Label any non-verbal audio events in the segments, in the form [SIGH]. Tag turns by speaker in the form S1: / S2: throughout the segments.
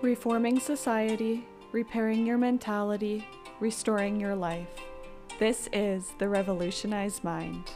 S1: Reforming society, repairing your mentality, restoring your life. This is the Revolutionized Mind.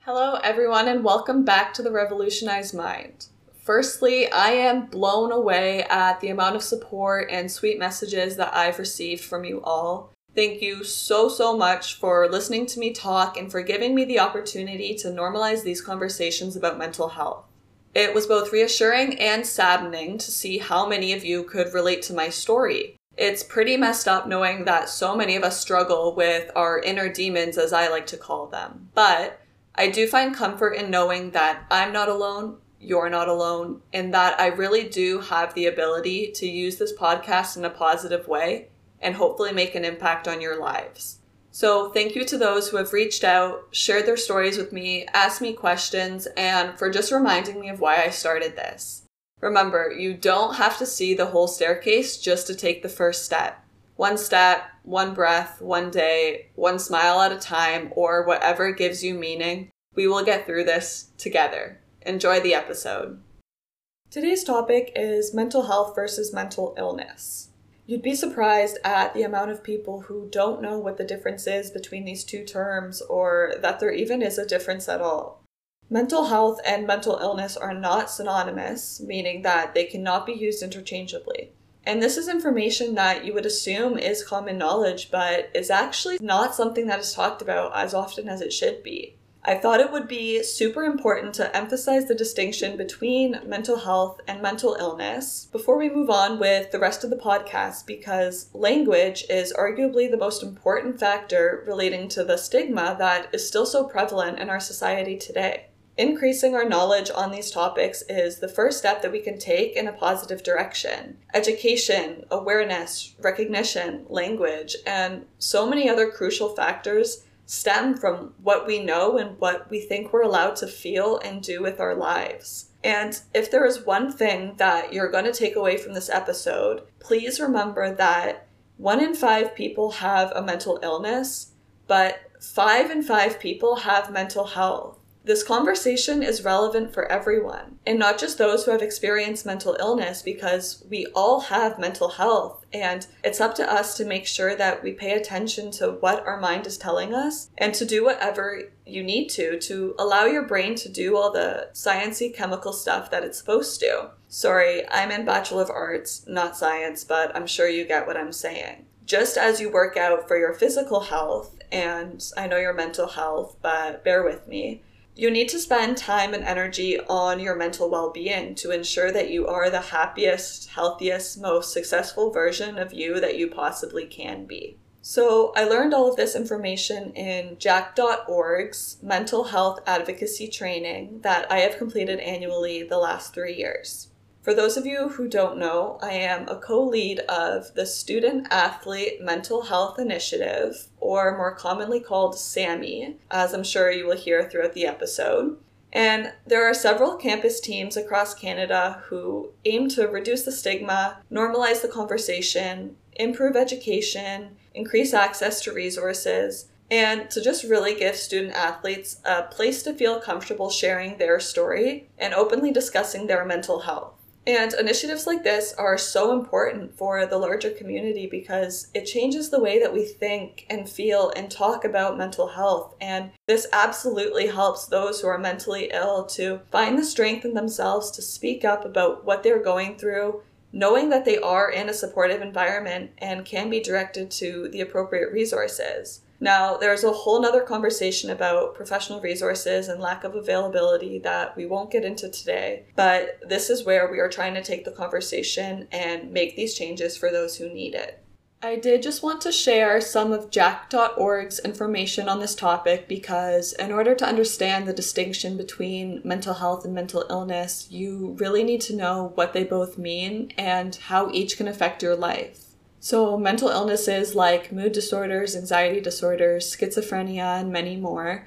S1: Hello, everyone, and welcome back to the Revolutionized Mind. Firstly, I am blown away at the amount of support and sweet messages that I've received from you all. Thank you so, so much for listening to me talk and for giving me the opportunity to normalize these conversations about mental health. It was both reassuring and saddening to see how many of you could relate to my story. It's pretty messed up knowing that so many of us struggle with our inner demons, as I like to call them. But I do find comfort in knowing that I'm not alone, you're not alone, and that I really do have the ability to use this podcast in a positive way and hopefully make an impact on your lives. So, thank you to those who have reached out, shared their stories with me, asked me questions, and for just reminding me of why I started this. Remember, you don't have to see the whole staircase just to take the first step. One step, one breath, one day, one smile at a time, or whatever gives you meaning. We will get through this together. Enjoy the episode. Today's topic is mental health versus mental illness. You'd be surprised at the amount of people who don't know what the difference is between these two terms or that there even is a difference at all. Mental health and mental illness are not synonymous, meaning that they cannot be used interchangeably. And this is information that you would assume is common knowledge, but is actually not something that is talked about as often as it should be. I thought it would be super important to emphasize the distinction between mental health and mental illness before we move on with the rest of the podcast because language is arguably the most important factor relating to the stigma that is still so prevalent in our society today. Increasing our knowledge on these topics is the first step that we can take in a positive direction. Education, awareness, recognition, language, and so many other crucial factors stem from what we know and what we think we're allowed to feel and do with our lives. And if there is one thing that you're going to take away from this episode, please remember that one in five people have a mental illness, but five in five people have mental health. This conversation is relevant for everyone, and not just those who have experienced mental illness, because we all have mental health, and it's up to us to make sure that we pay attention to what our mind is telling us and to do whatever you need to to allow your brain to do all the sciency chemical stuff that it's supposed to. Sorry, I'm in Bachelor of Arts, not science, but I'm sure you get what I'm saying. Just as you work out for your physical health, and I know your mental health, but bear with me you need to spend time and energy on your mental well being to ensure that you are the happiest, healthiest, most successful version of you that you possibly can be. So, I learned all of this information in jack.org's mental health advocacy training that I have completed annually the last three years. For those of you who don't know, I am a co lead of the Student Athlete Mental Health Initiative, or more commonly called SAMI, as I'm sure you will hear throughout the episode. And there are several campus teams across Canada who aim to reduce the stigma, normalize the conversation, improve education, increase access to resources, and to just really give student athletes a place to feel comfortable sharing their story and openly discussing their mental health. And initiatives like this are so important for the larger community because it changes the way that we think and feel and talk about mental health. And this absolutely helps those who are mentally ill to find the strength in themselves to speak up about what they're going through, knowing that they are in a supportive environment and can be directed to the appropriate resources. Now, there's a whole nother conversation about professional resources and lack of availability that we won't get into today, but this is where we are trying to take the conversation and make these changes for those who need it. I did just want to share some of jack.org's information on this topic because, in order to understand the distinction between mental health and mental illness, you really need to know what they both mean and how each can affect your life. So, mental illnesses like mood disorders, anxiety disorders, schizophrenia, and many more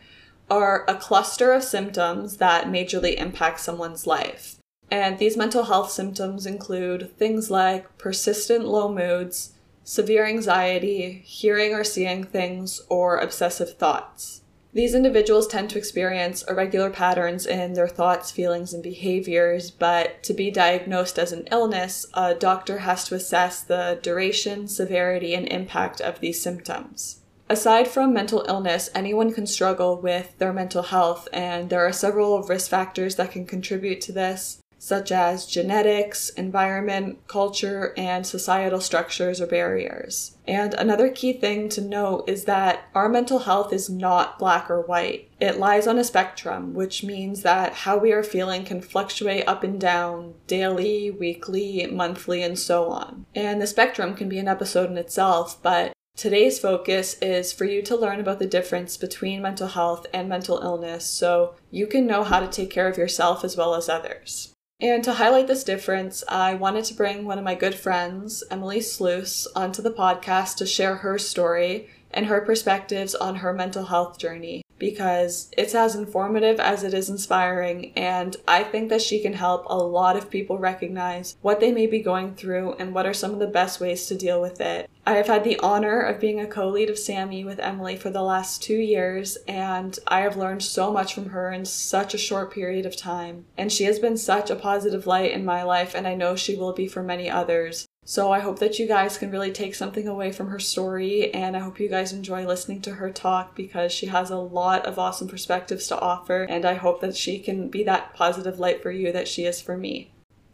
S1: are a cluster of symptoms that majorly impact someone's life. And these mental health symptoms include things like persistent low moods, severe anxiety, hearing or seeing things, or obsessive thoughts. These individuals tend to experience irregular patterns in their thoughts, feelings, and behaviors, but to be diagnosed as an illness, a doctor has to assess the duration, severity, and impact of these symptoms. Aside from mental illness, anyone can struggle with their mental health, and there are several risk factors that can contribute to this such as genetics, environment, culture, and societal structures or barriers. And another key thing to note is that our mental health is not black or white. It lies on a spectrum, which means that how we are feeling can fluctuate up and down daily, weekly, monthly, and so on. And the spectrum can be an episode in itself, but Today's focus is for you to learn about the difference between mental health and mental illness so you can know how to take care of yourself as well as others. And to highlight this difference, I wanted to bring one of my good friends, Emily Sluys, onto the podcast to share her story and her perspectives on her mental health journey because it's as informative as it is inspiring, and I think that she can help a lot of people recognize what they may be going through and what are some of the best ways to deal with it. I have had the honor of being a co lead of SAMI with Emily for the last two years, and I have learned so much from her in such a short period of time. And she has been such a positive light in my life, and I know she will be for many others. So I hope that you guys can really take something away from her story, and I hope you guys enjoy listening to her talk because she has a lot of awesome perspectives to offer, and I hope that she can be that positive light for you that she is for me.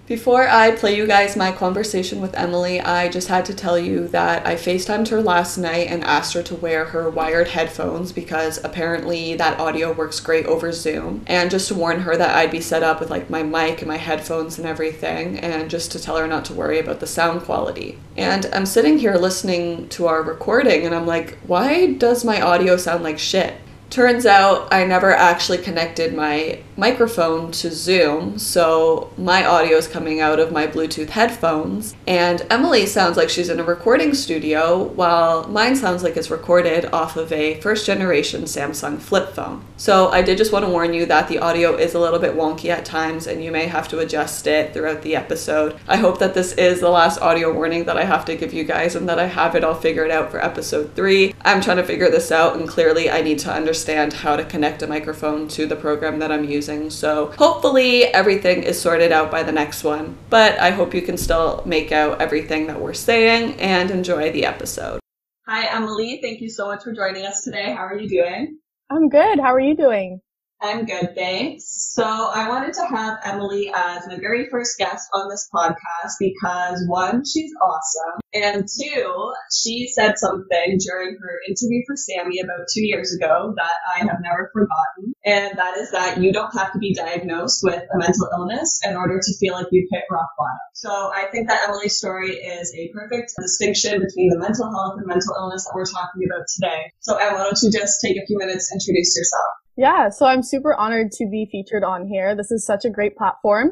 S1: Before I play you guys my conversation with Emily, I just had to tell you that I FaceTimed her last night and asked her to wear her wired headphones because apparently that audio works great over Zoom. And just to warn her that I'd be set up with like my mic and my headphones and everything, and just to tell her not to worry about the sound quality. And I'm sitting here listening to our recording and I'm like, why does my audio sound like shit? Turns out I never actually connected my microphone to Zoom, so my audio is coming out of my Bluetooth headphones. And Emily sounds like she's in a recording studio, while mine sounds like it's recorded off of a first generation Samsung flip phone. So I did just want to warn you that the audio is a little bit wonky at times, and you may have to adjust it throughout the episode. I hope that this is the last audio warning that I have to give you guys and that I have it all figured out for episode three. I'm trying to figure this out, and clearly I need to understand understand how to connect a microphone to the program that I'm using. So hopefully everything is sorted out by the next one. But I hope you can still make out everything that we're saying and enjoy the episode. Hi, Emily. Thank you so much for joining us today. How are you doing?
S2: I'm good. How are you doing?
S1: I'm good, thanks. So I wanted to have Emily as my very first guest on this podcast because one, she's awesome, and two, she said something during her interview for SAMI about two years ago that I have never forgotten, and that is that you don't have to be diagnosed with a mental illness in order to feel like you've hit rock bottom. So I think that Emily's story is a perfect distinction between the mental health and mental illness that we're talking about today. So Em, why don't you just take a few minutes introduce yourself?
S2: Yeah, so I'm super honored to be featured on here. This is such a great platform.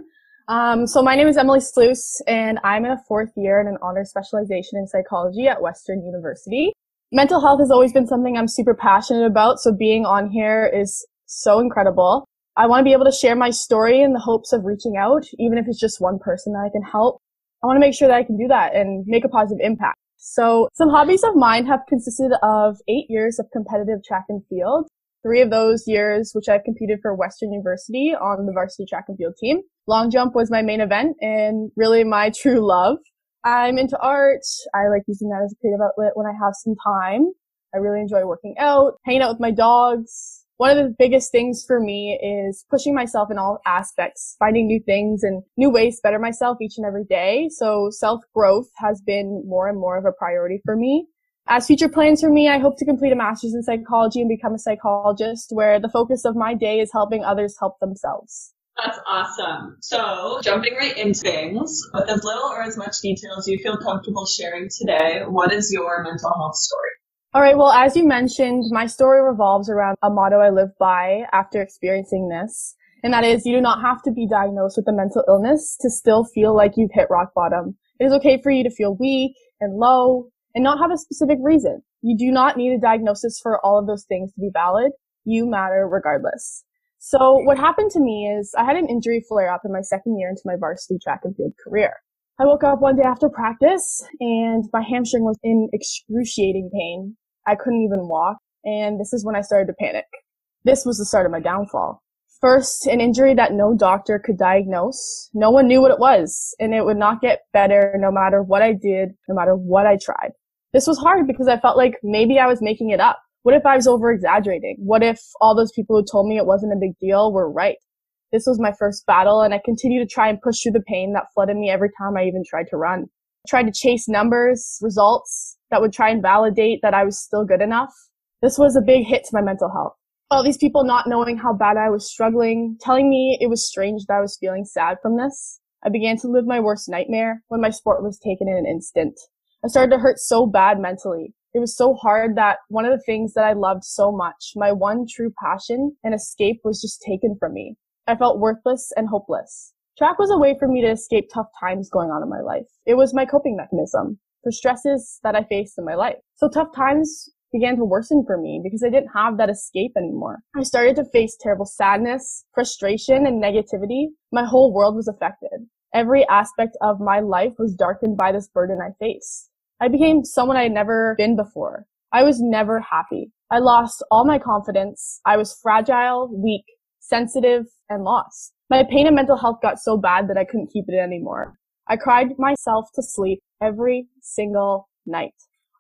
S2: Um, so my name is Emily Sluys, and I'm in a fourth year in an honor specialization in psychology at Western University. Mental health has always been something I'm super passionate about, so being on here is so incredible. I want to be able to share my story in the hopes of reaching out, even if it's just one person that I can help. I want to make sure that I can do that and make a positive impact. So some hobbies of mine have consisted of eight years of competitive track and field, three of those years, which I've competed for Western University on the varsity track and field team. Long jump was my main event and really my [LAUGHS] true love. I'm into art. I like using that as a creative outlet when I have some time. I really enjoy working out, hanging out with my dogs. One of the biggest things for me is pushing myself in all aspects, finding new things and new ways to better myself each and every day. So self growth has been more and more of a priority for me. As future plans for me, I hope to complete a master's in psychology and become a psychologist where the focus of my day is helping others help themselves.
S1: That's awesome. So, jumping right into things, with as little or as much detail as you feel comfortable sharing today, what is your mental health story?
S2: All right. Well, as you mentioned, my story revolves around a motto I live by after experiencing this. And that is, you do not have to be diagnosed with a mental illness to still feel like you've hit rock bottom. It is okay for you to feel weak and low and not have a specific reason. You do not need a diagnosis for all of those things to be valid. You matter regardless. So what happened to me is I had an injury flare up in my second year into my varsity track and field career. I woke up one day after practice and my hamstring was in excruciating pain. I couldn't even walk. And this is when I started to panic. This was the start of my downfall. First, an injury that no doctor could diagnose. No one knew what it was, and it would not get better no matter what I did, no matter what I tried. This was hard because I felt like maybe I was making it up. What if I was over exaggerating? What if all those people who told me it wasn't a big deal were right? This was my first battle, and I continued to try and push through the pain that flooded me every time I even tried to run. I tried to chase numbers, results that would try and validate that I was still good enough. This was a big hit to my mental health all these people not knowing how bad I was struggling, telling me it was strange that I was feeling sad from this. I began to live my worst nightmare when my sport was taken in an instant. I started to hurt so bad mentally. It was so hard that one of the things that I loved so much, my one true passion and escape was just taken from me. I felt worthless and hopeless. Track was a way for me to escape tough times going on in my life. It was my coping mechanism for stresses that I faced in my life. So tough times began to worsen for me because I didn't have that escape anymore. I started to face terrible sadness, frustration, and negativity. My whole world was affected. Every aspect of my life was darkened by this burden I faced. I became someone I had never been before. I was never happy. I lost all my confidence. I was fragile, weak, sensitive, and lost. My pain and mental health got so bad that I couldn't keep it anymore. I cried myself to sleep every single night.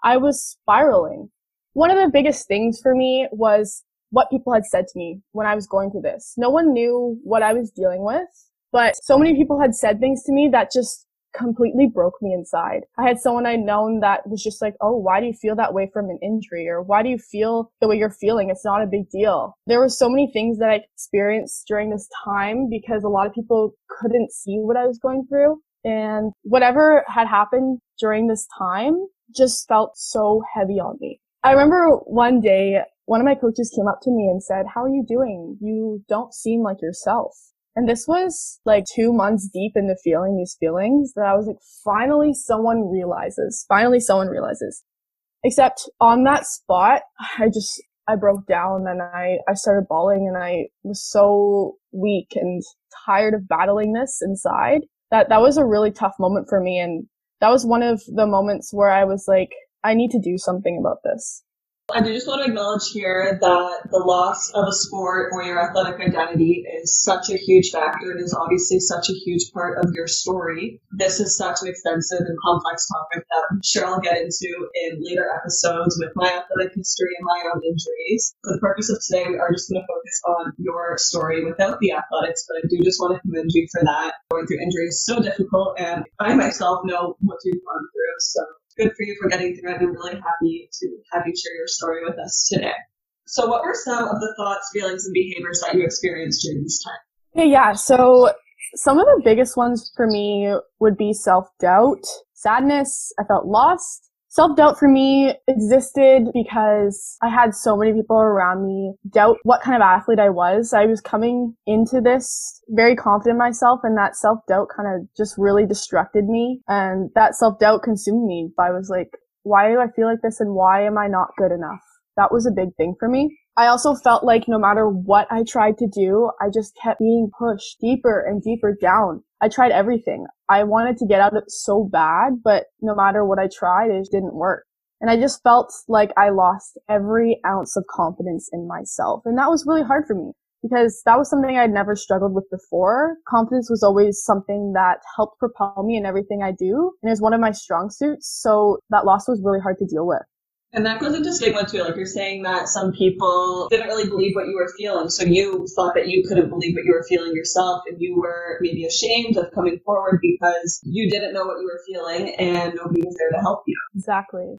S2: I was spiraling. One of the biggest things for me was what people had said to me when I was going through this. No one knew what I was dealing with, but so many people had said things to me that just completely broke me inside. I had someone I'd known that was just like, Oh, why do you feel that way from an injury? Or why do you feel the way you're feeling? It's not a big deal. There were so many things that I experienced during this time because a lot of people couldn't see what I was going through. And whatever had happened during this time just felt so heavy on me. I remember one day, one of my coaches came up to me and said, how are you doing? You don't seem like yourself. And this was like two months deep into feeling these feelings that I was like, finally someone realizes, finally someone realizes. Except on that spot, I just, I broke down and I, I started bawling and I was so weak and tired of battling this inside that that was a really tough moment for me. And that was one of the moments where I was like, I need to do something about this.
S1: I do just want to acknowledge here that the loss of a sport or your athletic identity is such a huge factor and is obviously such a huge part of your story. This is such an extensive and complex topic that I'm sure I'll get into in later episodes with my athletic history and my own injuries. For the purpose of today, we are just going to focus on your story without the athletics, but I do just want to commend you for that. Going through injuries is so difficult, and I myself know what you've gone through, so good for you for getting through it. I'm really happy to have you share your story with us today. So, what were some of the thoughts, feelings, and behaviors that you experienced during this time?
S2: Okay, yeah. So, some of the biggest ones for me would be self doubt, sadness. I felt lost. Self-doubt for me existed because I had so many people around me doubt what kind of athlete I was. I was coming into this very confident in myself and that self-doubt kind of just really destructed me and that self-doubt consumed me. I was like, why do I feel like this and why am I not good enough? That was a big thing for me. I also felt like no matter what I tried to do, I just kept being pushed deeper and deeper down. I tried everything. I wanted to get out of it so bad, but no matter what I tried, it didn't work. And I just felt like I lost every ounce of confidence in myself. And that was really hard for me because that was something I'd never struggled with before. Confidence was always something that helped propel me in everything I do. And it was one of my strong suits. So that loss was really hard to deal with.
S1: And that goes into stigma too. Like you're saying that some people didn't really believe what you were feeling. So you thought that you couldn't believe what you were feeling yourself and you were maybe ashamed of coming forward because you didn't know what you were feeling and nobody was there to help you.
S2: Exactly.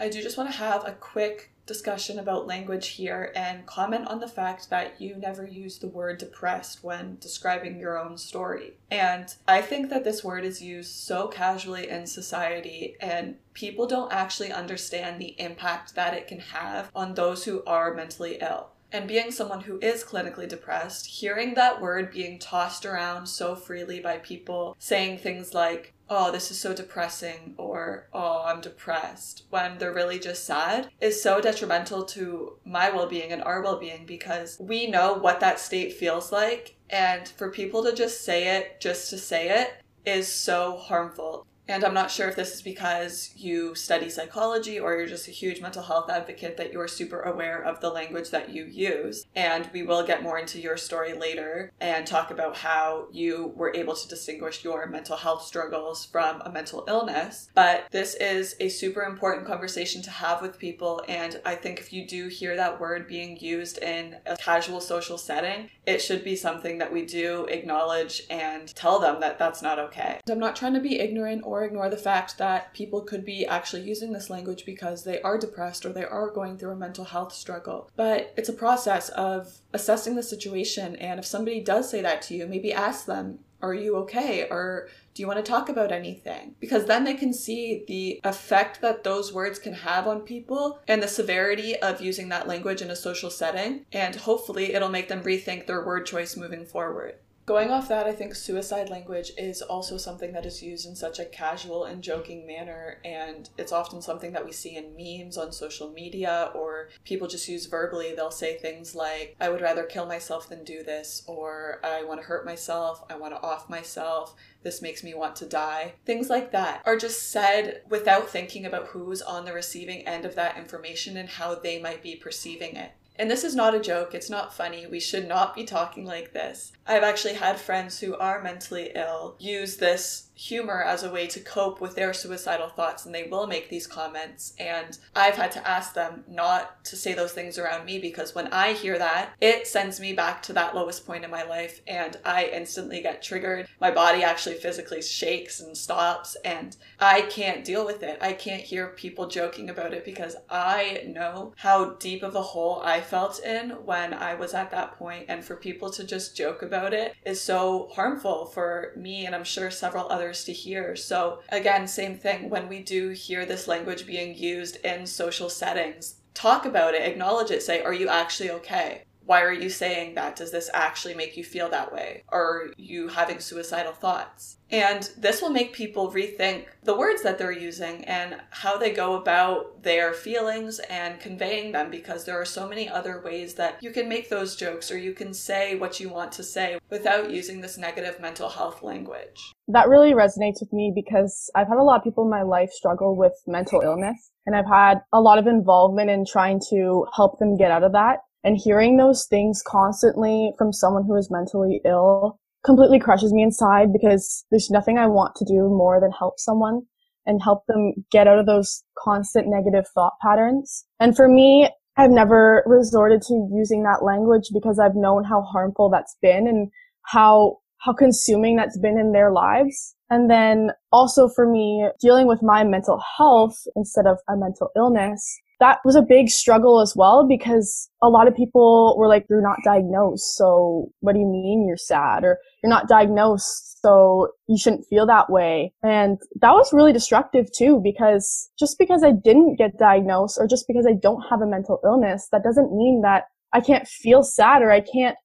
S1: I do just want to have a quick discussion about language here and comment on the fact that you never use the word depressed when describing your own story. And I think that this word is used so casually in society, and people don't actually understand the impact that it can have on those who are mentally ill. And being someone who is clinically depressed, hearing that word being tossed around so freely by people saying things like, oh, this is so depressing or oh, I'm depressed when they're really just sad is so detrimental to my well being and our well being because we know what that state feels like. And for people to just say it just to say it is so harmful. And I'm not sure if this is because you study psychology or you're just a huge mental health advocate that you're super aware of the language that you use. And we will get more into your story later and talk about how you were able to distinguish your mental health struggles from a mental illness. But this is a super important conversation to have with people. And I think if you do hear that word being used in a casual social setting, it should be something that we do acknowledge and tell them that that's not okay. I'm not trying to be ignorant or ignore the fact that people could be actually using this language because they are depressed or they are going through a mental health struggle. But it's a process of assessing the situation. And if somebody does say that to you, maybe ask them, are you okay? Or do you want to talk about anything? Because then they can see the effect that those words can have on people and the severity of using that language in a social setting. And hopefully it'll make them rethink their word choice moving forward. Going off that, I think suicide language is also something that is used in such a casual and joking manner, and it's often something that we see in memes on social media or people just use verbally. They'll say things like, I would rather kill myself than do this, or I want to hurt myself, I want to off myself, this makes me want to die. Things like that are just said without thinking about who's on the receiving end of that information and how they might be perceiving it. And this is not a joke, it's not funny. We should not be talking like this. I've actually had friends who are mentally ill use this humor as a way to cope with their suicidal thoughts and they will make these comments and I've had to ask them not to say those things around me because when I hear that it sends me back to that lowest point in my life and I instantly get triggered my body actually physically shakes and stops and I can't deal with it I can't hear people joking about it because I know how deep of a hole I felt in when I was at that point and for people to just joke about it is so harmful for me and I'm sure several others to hear. So, again, same thing when we do hear this language being used in social settings, talk about it, acknowledge it, say, Are you actually okay? Why are you saying that? Does this actually make you feel that way? Are you having suicidal thoughts? And this will make people rethink the words that they're using and how they go about their feelings and conveying them because there are so many other ways that you can make those jokes or you can say what you want to say without using this negative mental health language.
S2: That really resonates with me because I've had a lot of people in my life struggle with mental illness and I've had a lot of involvement in trying to help them get out of that. And hearing those things constantly from someone who is mentally ill completely crushes me inside because there's nothing I want to do more than help someone and help them get out of those constant negative thought patterns. And for me, I've never resorted to using that language because I've known how harmful that's been and how how consuming that's been in their lives. And then also for me, dealing with my mental health instead of a mental illness, that was a big struggle as well because a lot of people were like, you're not diagnosed. So what do you mean you're sad? Or you're not diagnosed. So you shouldn't feel that way. And that was really destructive too because just because I didn't get diagnosed or just because I don't have a mental illness, that doesn't mean that I can't feel sad or I can't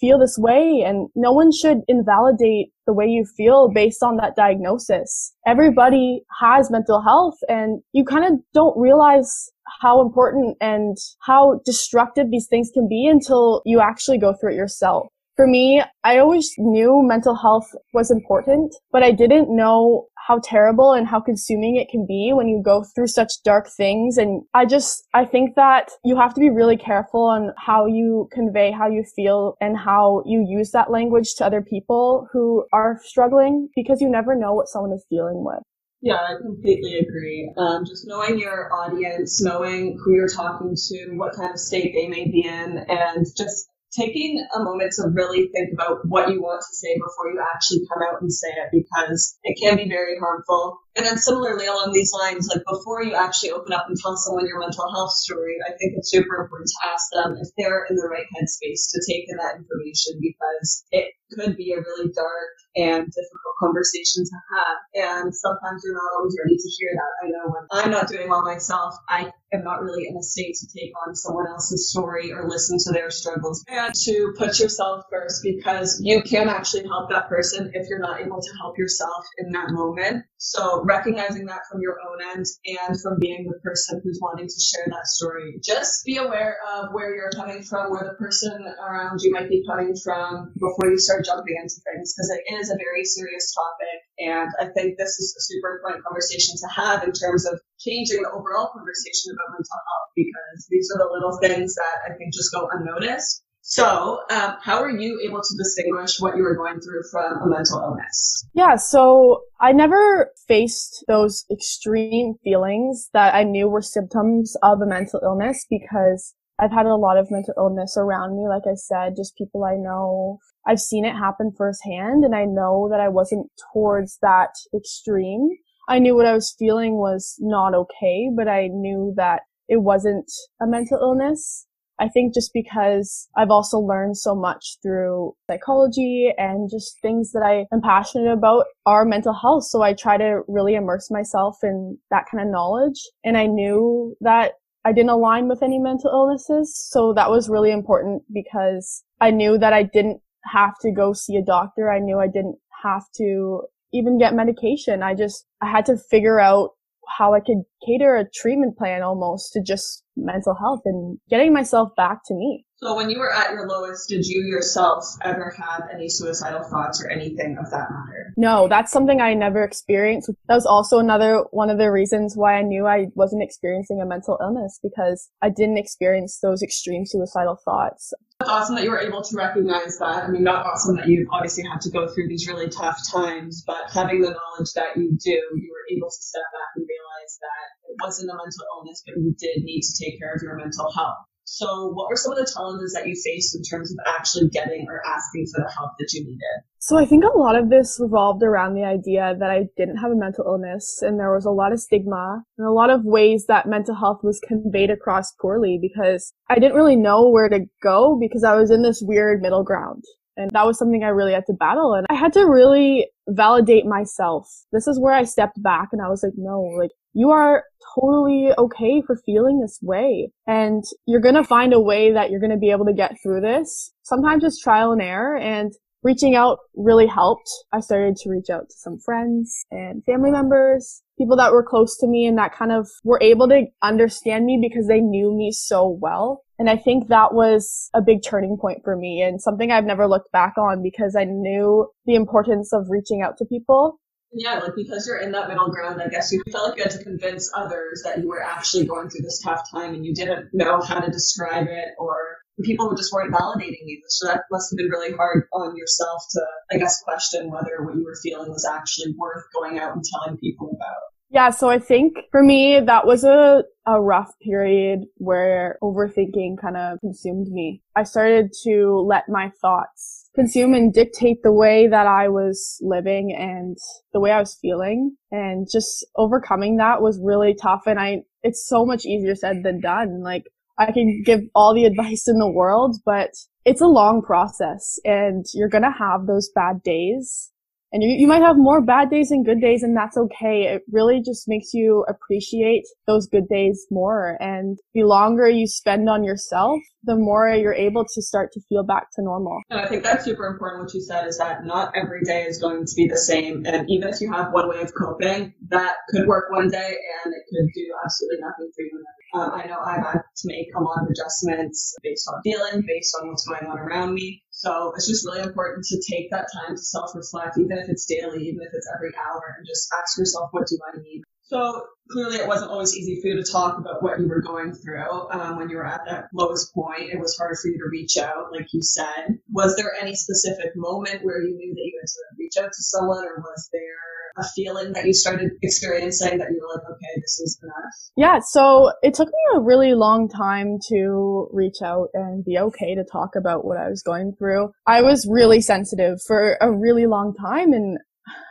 S2: feel this way and no one should invalidate the way you feel based on that diagnosis. Everybody has mental health and you kind of don't realize how important and how destructive these things can be until you actually go through it yourself. For me, I always knew mental health was important, but I didn't know how terrible and how consuming it can be when you go through such dark things. And I just, I think that you have to be really careful on how you convey how you feel and how you use that language to other people who are struggling because you never know what someone is dealing with.
S3: Yeah, I completely agree. Um, just knowing your audience, knowing who you're talking to, what kind of state they may be in, and just taking a moment to really think about what you want to say before you actually come out and say it because it can be very harmful. And then similarly along these lines, like before you actually open up and tell someone your mental health story, I think it's super important to ask them if they're in the right headspace to take in that information because it could be a really dark and difficult conversation to have. And sometimes you're not always ready to hear that. I know when I'm not doing well myself, I am not really in a state to take on someone else's story or listen to their struggles and to put yourself first because you can actually help that person if you're not able to help yourself in that moment. So recognizing that from your own end and from being the person who's wanting to share that story. Just be aware of where you're coming from, where the person around you might be coming from before you start jumping into things because it is a very serious topic. And I think this is a super important conversation to have in terms of changing the overall conversation about mental health because these are the little things that I think just go unnoticed. So, um, how are you able to distinguish what you were going through from a mental illness?
S2: Yeah, so I never faced those extreme feelings that I knew were symptoms of a mental illness because I've had a lot of mental illness around me. Like I said, just people I know. I've seen it happen firsthand and I know that I wasn't towards that extreme. I knew what I was feeling was not okay, but I knew that it wasn't a mental illness. I think just because I've also learned so much through psychology and just things that I am passionate about are mental health. So I try to really immerse myself in that kind of knowledge. And I knew that I didn't align with any mental illnesses. So that was really important because I knew that I didn't have to go see a doctor. I knew I didn't have to even get medication. I just, I had to figure out how I could cater a treatment plan almost to just mental health and getting myself back to me.
S3: So when you were at your lowest, did you yourself ever have any suicidal thoughts or anything of that matter?
S2: No, that's something I never experienced. That was also another one of the reasons why I knew I wasn't experiencing a mental illness because I didn't experience those extreme suicidal thoughts.
S3: It's awesome that you were able to recognize that. I mean, not awesome that you've obviously had to go through these really tough times, but having the knowledge that you do, you were able to step back and realize that it wasn't a mental illness, but you did need to take care of your mental health. So, what were some of the challenges that you faced in terms of actually getting or asking for the help that you needed?
S2: So, I think a lot of this revolved around the idea that I didn't have a mental illness, and there was a lot of stigma and a lot of ways that mental health was conveyed across poorly because I didn't really know where to go because I was in this weird middle ground. And that was something I really had to battle. And I had to really validate myself. This is where I stepped back and I was like, no, like you are totally okay for feeling this way. And you're going to find a way that you're going to be able to get through this. Sometimes it's trial and error and reaching out really helped. I started to reach out to some friends and family members, people that were close to me and that kind of were able to understand me because they knew me so well. And I think that was a big turning point for me and something I've never looked back on because I knew the importance of reaching out to people.
S3: Yeah, like because you're in that middle ground, I guess you felt like you had to convince others that you were actually going through this tough time and you didn't know how to describe it or people just weren't validating you. So that must have been really hard on yourself to, I guess, question whether what you were feeling was actually worth going out and telling people about.
S2: Yeah, so I think for me, that was a, a rough period where overthinking kind of consumed me. I started to let my thoughts consume and dictate the way that I was living and the way I was feeling. And just overcoming that was really tough. And I, it's so much easier said than done. Like, I can give all the [LAUGHS] advice in the world, but it's a long process and you're going to have those bad days and you, you might have more bad days and good days and that's okay. It really just makes you appreciate those good days more. And the longer you spend on yourself, the more you're able to start to feel back to normal.
S3: And I think that's super important. What you said is that not every day is going to be the same. And even if you have one way of coping, that could work one day and it could do absolutely nothing for you um, I know I've had to make a lot of adjustments based on feeling, based on what's going on around me. So it's just really important to take that time to self reflect, even if it's daily, even if it's every hour, and just ask yourself, what do I need? So clearly, it wasn't always easy for you to talk about what you were going through um, when you were at that lowest point. It was hard for you to reach out, like you said. Was there any specific moment where you knew that you had to reach out to someone, or was there a feeling that you started experiencing that you were like, okay, this is enough?
S2: Yeah, so it took me a really long time to reach out and be okay to talk about what I was going through. I was really sensitive for a really long time and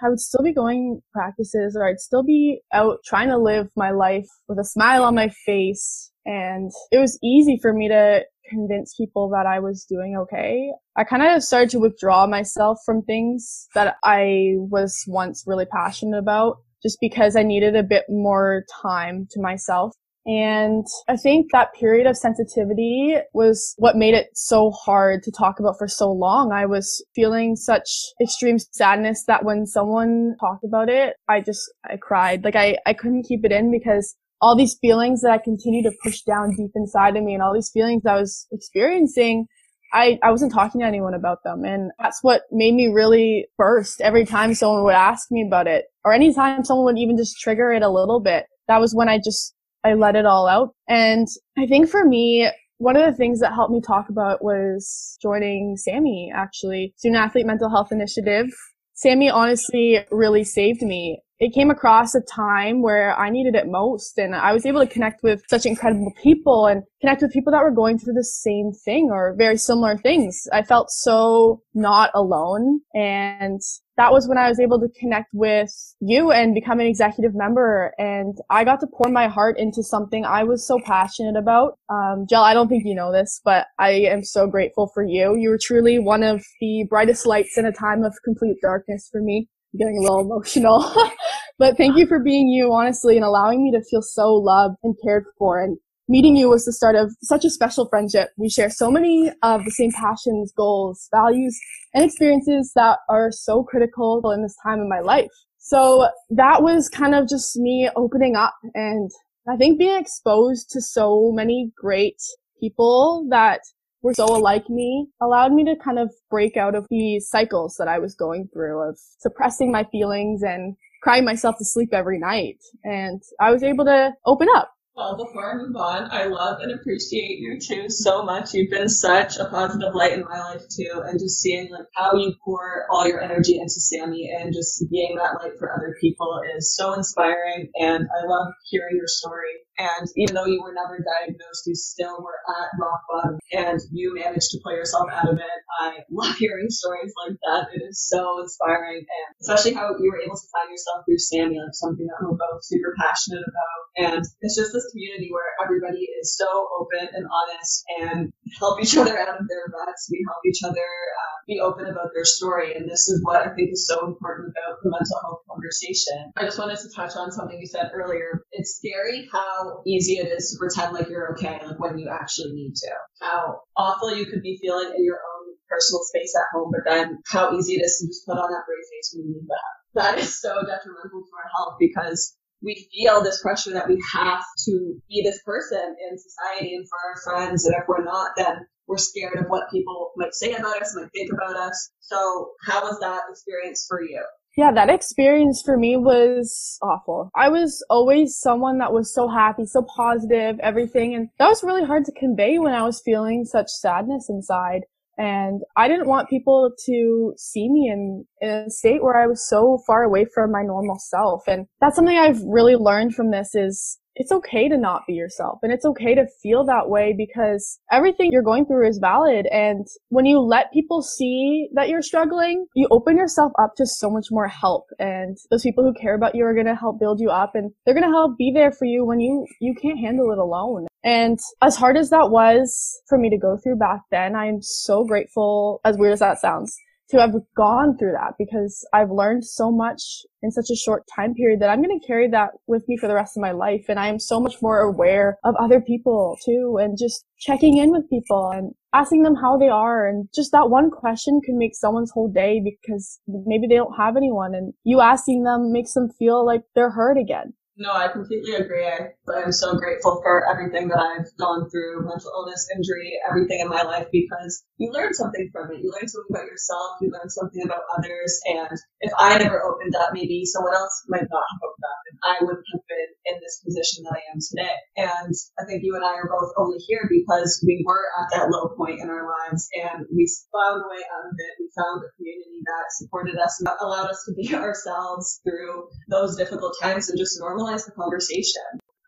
S2: I would still be going practices or I'd still be out trying to live my life with a smile on my face. And it was easy for me to convince people that I was doing okay. I kind of started to withdraw myself from things that I was once really passionate about just because I needed a bit more time to myself. And I think that period of sensitivity was what made it so hard to talk about for so long. I was feeling such extreme sadness that when someone talked about it, I just, I cried. Like I, I couldn't keep it in because all these feelings that I continue to push down deep inside of me and all these feelings I was experiencing I, I wasn't talking to anyone about them. And that's what made me really burst every time someone would ask me about it or anytime someone would even just trigger it a little bit. That was when I just, I let it all out. And I think for me, one of the things that helped me talk about was joining SAMI, actually, Student Athlete Mental Health Initiative. SAMI honestly really saved me it came across a time where I needed it most. And I was able to connect with such incredible people and connect with people that were going through the same thing or very similar things. I felt so not alone. And that was when I was able to connect with you and become an executive member. And I got to pour my heart into something I was so passionate about. Um, Jill, I don't think you know this, but I am so grateful for you. You were truly one of the brightest lights in a time of complete darkness for me getting a little emotional. [LAUGHS] but thank you for being you, honestly, and allowing me to feel so loved and cared for. And meeting you was the start of such a special friendship. We share so many of the same passions, goals, values, and experiences that are so critical in this time in my life. So that was kind of just me opening up and I think being exposed to so many great people that were so alike me allowed me to kind of break out of the cycles that I was going through of suppressing my feelings and crying myself to sleep every night. And I was able to open up
S3: well, before I move on, I love and appreciate you too so much. You've been such a positive light in my life too, and just seeing like how you pour all your energy into SAMI and just being that light for other people is so inspiring. And I love hearing your story. And even though you were never diagnosed, you still were at rock bottom and you managed to pull yourself out of it. I [LAUGHS] love hearing stories like that. It is so inspiring and especially how you were able to find yourself through like something that we're both super passionate about. And it's just this community where everybody is so open and honest and help each other out of their ruts. We help each other uh, be open about their story. And this is what I think is so important about the mental health conversation. I just wanted to touch on something you said earlier. It's scary how easy it is to pretend like you're okay, like when you actually need to. How awful you could be feeling in your own personal space at home, but then how easy it is to just put on that brave face when you need that. That is so detrimental to our health because we feel this pressure that we have to be this person in society and for our friends. And if we're not, then we're scared of what people might say about us, might think about us. So how was that experience for you?
S2: Yeah, that experience for me was awful. I was always someone that was so happy, so positive, everything. And that was really hard to convey when I was feeling such sadness inside. And I didn't want people to see me in, in, a state where I was so far away from my normal self. And that's something I've really learned from this is it's okay to not be yourself and it's okay to feel that way because everything you're going through is valid. And when you let people see that you're struggling, you open yourself up to so much more help. And those people who care about you are going to help build you up and they're going to help be there for you when you, you can't handle it alone. And as hard as that was for me to go through back then, I am so grateful, as weird as that sounds, to have gone through that because I've learned so much in such a short time period that I'm going to carry that with me for the rest of my life. And I am so much more aware of other people too and just checking in with people and asking them how they are. And just that one question can make someone's whole day because maybe they don't have anyone and you asking them makes them feel like they're heard again.
S3: No, I completely agree. I, I'm so grateful for everything that I've gone through, mental illness, injury, everything in my life, because you learn something from it. You learn something about yourself. You learn something about others. And if I never opened up, maybe someone else might not have opened up, and I wouldn't have been in this position that I am today. And I think you and I are both only here because we were at that low point in our lives, and we found a way out of it. We found a community that supported us and allowed us to be [LAUGHS] ourselves through those difficult times and just normalize the conversation.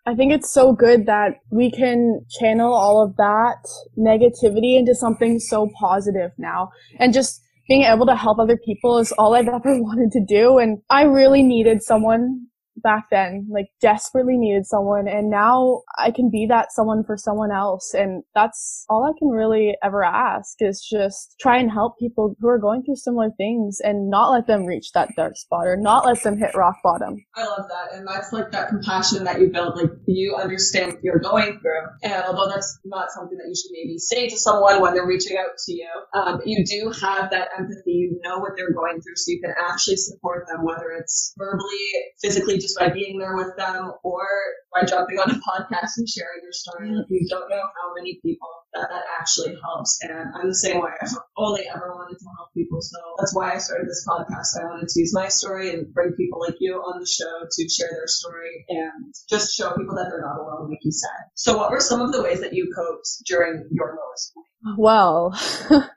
S2: I think it's so good that we can channel all of that negativity into something so positive now. And just being able to help other people is all I've [LAUGHS] ever wanted to do. And I really needed someone back then, like desperately needed someone. And now I can be that someone for someone else. And that's all I can really ever ask is just try and help people who are going through similar things and not let them reach that dark spot or not let them hit rock bottom.
S3: I love that. And that's like that compassion that you build. Like you understand what you're going through. And although that's not something that you should maybe say to someone when they're reaching out to you, um, you do have that empathy. You know what they're going through so you can actually support them, whether it's verbally, physically, just by being there with them or by jumping on a podcast and sharing your story. Like, you don't know how many people that that actually helps. And I'm the same way. I've only ever wanted to help people. So that's why I started this podcast. I wanted to use my story and bring people like you on the show to share their story and just show people that they're not alone, like you said. So what were some of the ways that you coped during your lowest point?
S2: Well, [LAUGHS]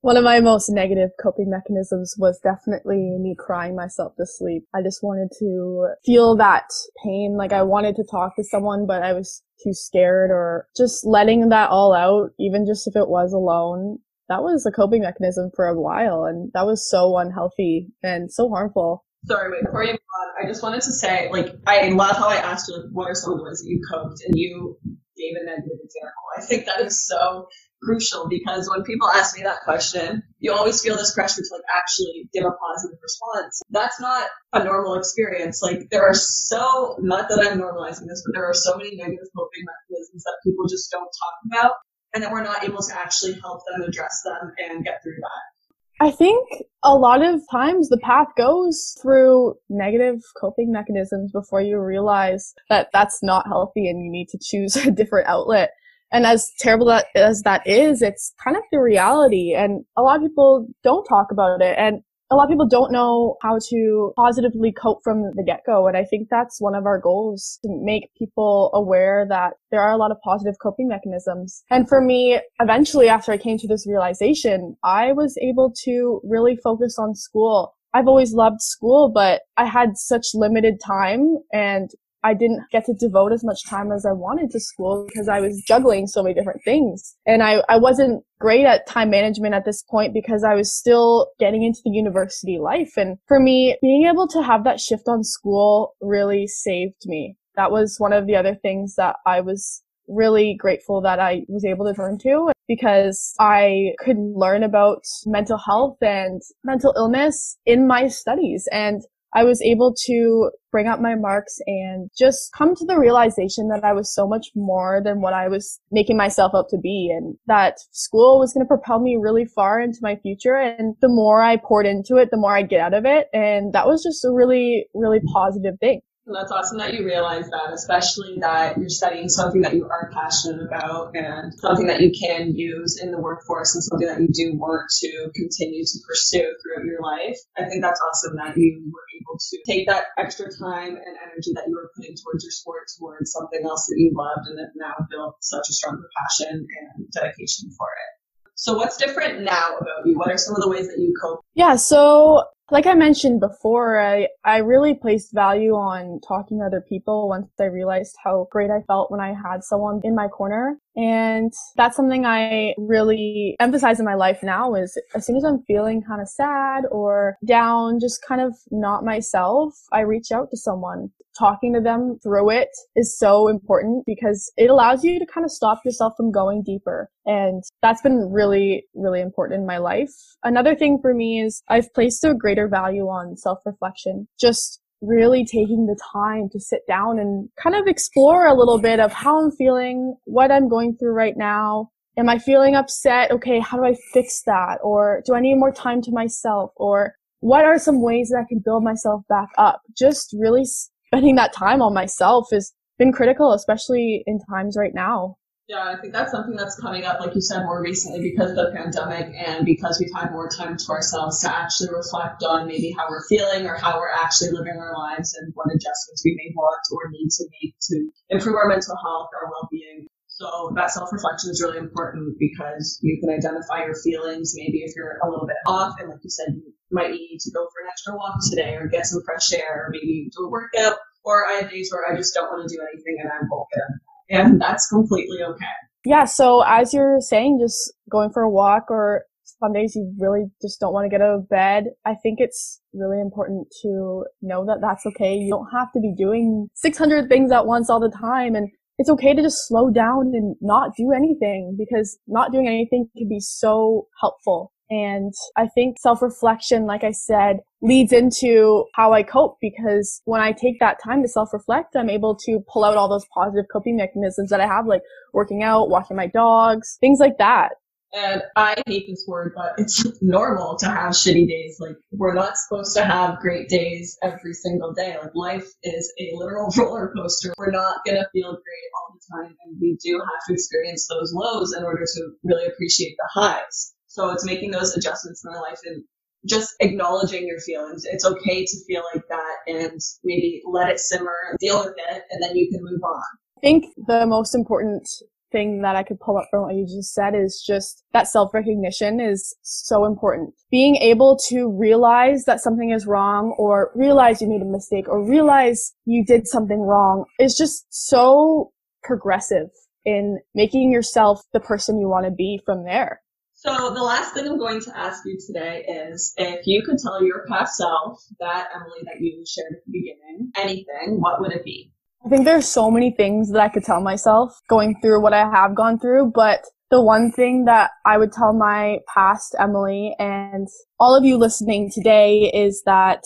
S2: One of my most negative coping mechanisms was definitely me crying myself to sleep. I just wanted to feel that pain. Like I wanted to talk to someone, but I was too scared or just letting that all out, even just if it was alone. That was a coping mechanism for a while and that was so unhealthy and so harmful.
S3: Sorry, wait, before you on, I just wanted to say, like, I love how I asked you, like, what are some of the ways that you coped, and you gave a negative example. I think that is so crucial because when people ask me that question, you always feel this pressure to like actually give a positive response. That's not a normal experience. Like there are so, not that I'm normalizing this, but there are so many negative coping mechanisms that people just don't talk about and that we're not able to actually help them address them and get through that.
S2: I think a lot of times the path goes through negative coping mechanisms before you realize that that's not healthy and you need to choose [LAUGHS] a different outlet. And as terrible as that is, it's kind of the reality. And a lot of people don't talk about it. And a lot of people don't know how to positively cope from the get-go. And I think that's one of our goals to make people aware that there are a lot of positive coping mechanisms. And for me, eventually after I came to this realization, I was able to really focus on school. I've always loved school, but I had such limited time and I didn't get to devote as much time as I wanted to school because I was juggling so many different things. And I, I wasn't great at time management at this point because I was still getting into the university life. And for me, being able to have that shift on school really saved me. That was one of the other things that I was really grateful that I was able to turn to because I could learn about mental health and mental illness in my studies. And I was able to bring up my marks and just come to the realization that I was so much more than what I was making myself up to be and that school was going to propel me really far into my future. And the more I poured into it, the more I get out of it. And that was just a really, really positive thing.
S3: And that's awesome that you realize that, especially that you're studying something that you are passionate about and something that you can use in the workforce and something that you do want to continue to pursue throughout your life. I think that's awesome that you were able to take that extra time and energy that you were putting towards your sport towards something else that you loved and have now built such a stronger passion and dedication for it. So what's different now about you? What are some of the ways that you cope?
S2: Yeah, so like I mentioned before, I, I really placed value on talking to other people once I realized how great I felt when I had someone in my corner. And that's something I really emphasize in my life now is as soon as I'm feeling kind of sad or down, just kind of not myself, I reach out to someone. Talking to them through it is so important because it allows you to kind of stop yourself from going deeper. And that's been really, really important in my life. Another thing for me is I've placed a greater value on self-reflection. Just really taking the time to sit down and kind of explore a little bit of how I'm feeling, what I'm going through right now. Am I feeling upset? Okay, how do I fix that? Or do I need more time to myself? Or what are some ways that I can build myself back up? Just really spending that time on myself has been critical, especially in times right now.
S3: Yeah, I think that's something that's coming up, like you said, more recently because of the pandemic and because we've had more time to ourselves to actually reflect on maybe how we're feeling or how we're actually living our lives and what adjustments we may want or need to make to improve our mental health, our well-being. So that self-reflection is really important because you can identify your feelings. Maybe if you're a little bit off and like you said, you might need to go for an extra walk today or get some fresh air or maybe do a workout. Or I have days where I just don't want to do anything and I won't get and that's completely okay.
S2: Yeah, so as you're saying, just going for a walk or some days you really just don't want to get out of bed. I think it's really important to know that that's okay. You don't have to be doing 600 things at once all the time. And it's okay to just slow down and not do anything because not doing anything can be so helpful. And I think self-reflection, like I said, leads into how I cope because when I take that time to self-reflect, I'm able to pull out all those positive coping mechanisms that I have, like working out, walking my dogs, things like that.
S3: And I hate this word, but it's [LAUGHS] normal to have shitty days. Like, we're not supposed to have great days every single day. Like, life is a literal [LAUGHS] roller coaster. We're not going to feel great all the time. And we do have to experience those lows in order to really appreciate the highs. So it's making those adjustments in our life and just acknowledging your feelings. It's okay to feel like that and maybe let it simmer, deal with it, and then you can move on.
S2: I think the most important thing that I could pull up from what you just said is just that self-recognition is so important. Being able to realize that something is wrong or realize you made a mistake or realize you did something wrong is just so progressive in making yourself the person you want to be from there.
S3: So the last thing I'm going to ask you today is if you could tell your past self, that Emily that you shared at the beginning, anything, what would it be?
S2: I think there's so many things that I could tell myself going through what I have gone through, but the one thing that I would tell my past Emily and all of you listening today is that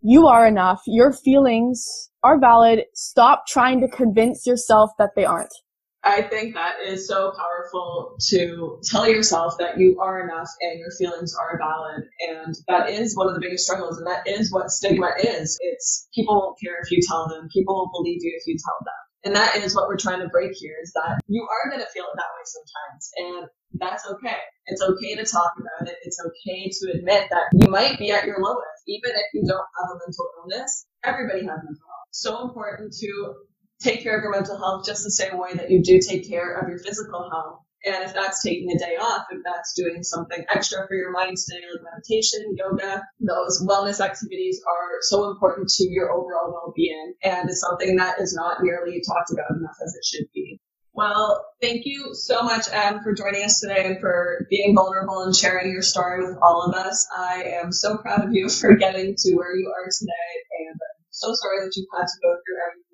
S2: you are enough. Your feelings are valid. Stop trying to convince yourself that they aren't.
S3: I think that is so powerful to tell yourself that you are enough and your feelings are valid. And that is one of the biggest struggles. And that is what stigma is. It's people won't care if you tell them. People won't believe you if you tell them. And that is what we're trying to break here is that you are going to feel it that way sometimes. And that's okay. It's okay to talk about it. It's okay to admit that you might be at your lowest. Even if you don't have a mental illness, everybody has mental health. So important to take care of your mental health just the same way that you do take care of your physical health. And if that's taking a day off, if that's doing something extra for your mind today, like meditation, yoga, those wellness activities are so important to your overall well-being. And it's something that is not nearly talked about enough as it should be. Well, thank you so much, Em, for joining us today and for being vulnerable and sharing your story with all of us. I am so proud of you [LAUGHS] for getting to where you are today, and I'm so sorry that you've had to go through everything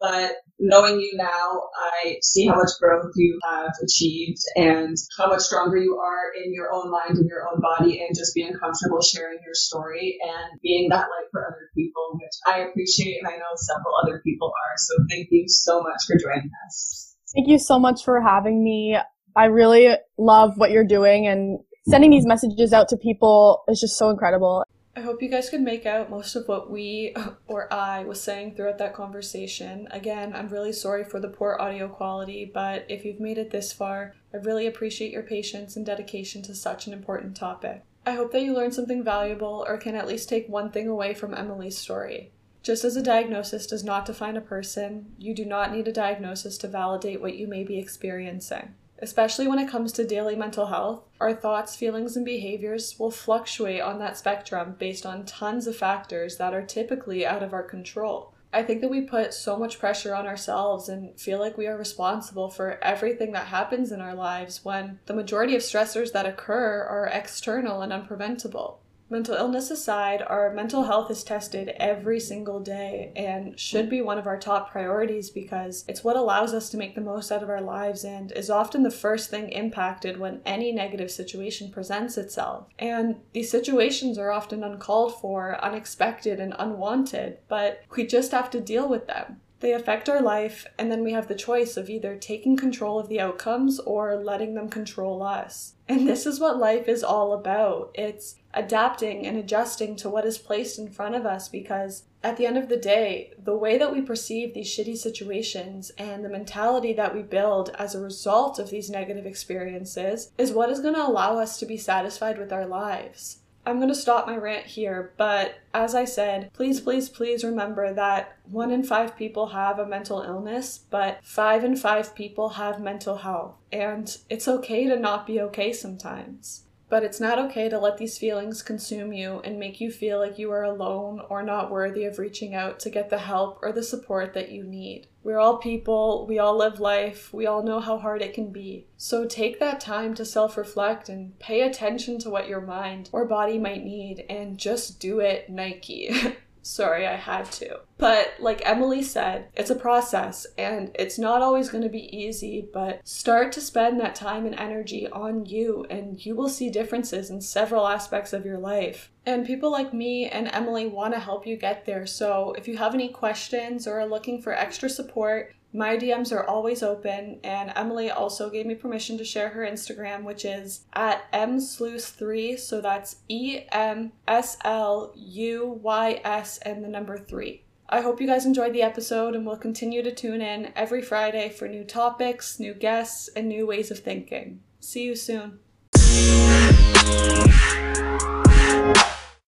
S3: but knowing you now, I see how much growth you have achieved and how much stronger you are in your own mind and your own body and just being comfortable sharing your story and being that light for other people, which I appreciate and I know several other people are. So thank you so much for joining us.
S2: Thank you so much for having me. I really love what you're doing and sending these messages out to people is just so incredible.
S1: I hope you guys could make out most of what we [LAUGHS] or I was saying throughout that conversation. Again, I'm really sorry for the poor audio quality, but if you've made it this far, I really appreciate your patience and dedication to such an important topic. I hope that you learned something valuable or can at least take one thing away from Emily's story. Just as a diagnosis does not define a person, you do not need a diagnosis to validate what you may be experiencing. Especially when it comes to daily mental health, our thoughts, feelings, and behaviors will fluctuate on that spectrum based on tons of factors that are typically out of our control. I think that we put so much pressure on ourselves and feel like we are responsible for everything that happens in our lives when the majority of stressors that occur are external and unpreventable. Mental illness aside, our mental health is tested every single day and should be one of our top priorities because it's what allows us to make the most out of our lives and is often the first thing impacted when any negative situation presents itself. And these situations are often uncalled for, unexpected, and unwanted, but we just have to deal with them. They affect our life, and then we have the choice of either taking control of the outcomes or letting them control us. And this is what life is all about. It's adapting and adjusting to what is placed in front of us because at the end of the day, the way that we perceive these shitty situations and the mentality that we build as a result of these negative experiences is what is going to allow us to be satisfied with our lives. I'm going to stop my rant here, but as I said, please, please, please remember that one in five people have a mental illness, but five in five people have mental health. And it's okay to not be okay sometimes. But it's not okay to let these feelings consume you and make you feel like you are alone or not worthy of reaching out to get the help or the support that you need. We're all people, we all live life, we all know how hard it can be. So take that time to self reflect and pay attention to what your mind or body might need and just do it, Nike. [LAUGHS] Sorry, I had to. But like Emily said, it's a process and it's not always going to be easy, but start to spend that time and energy on you and you will see differences in several aspects of your life. And people like me and Emily want to help you get there. So if you have any questions or are looking for extra support, My DMs are always open, and Emily also gave me permission to share her Instagram, which is at emsluys3. So that's E M S L U Y S and the number three. I hope you guys enjoyed the episode and will continue to tune in every Friday for new topics, new guests, and new ways of thinking. See you soon.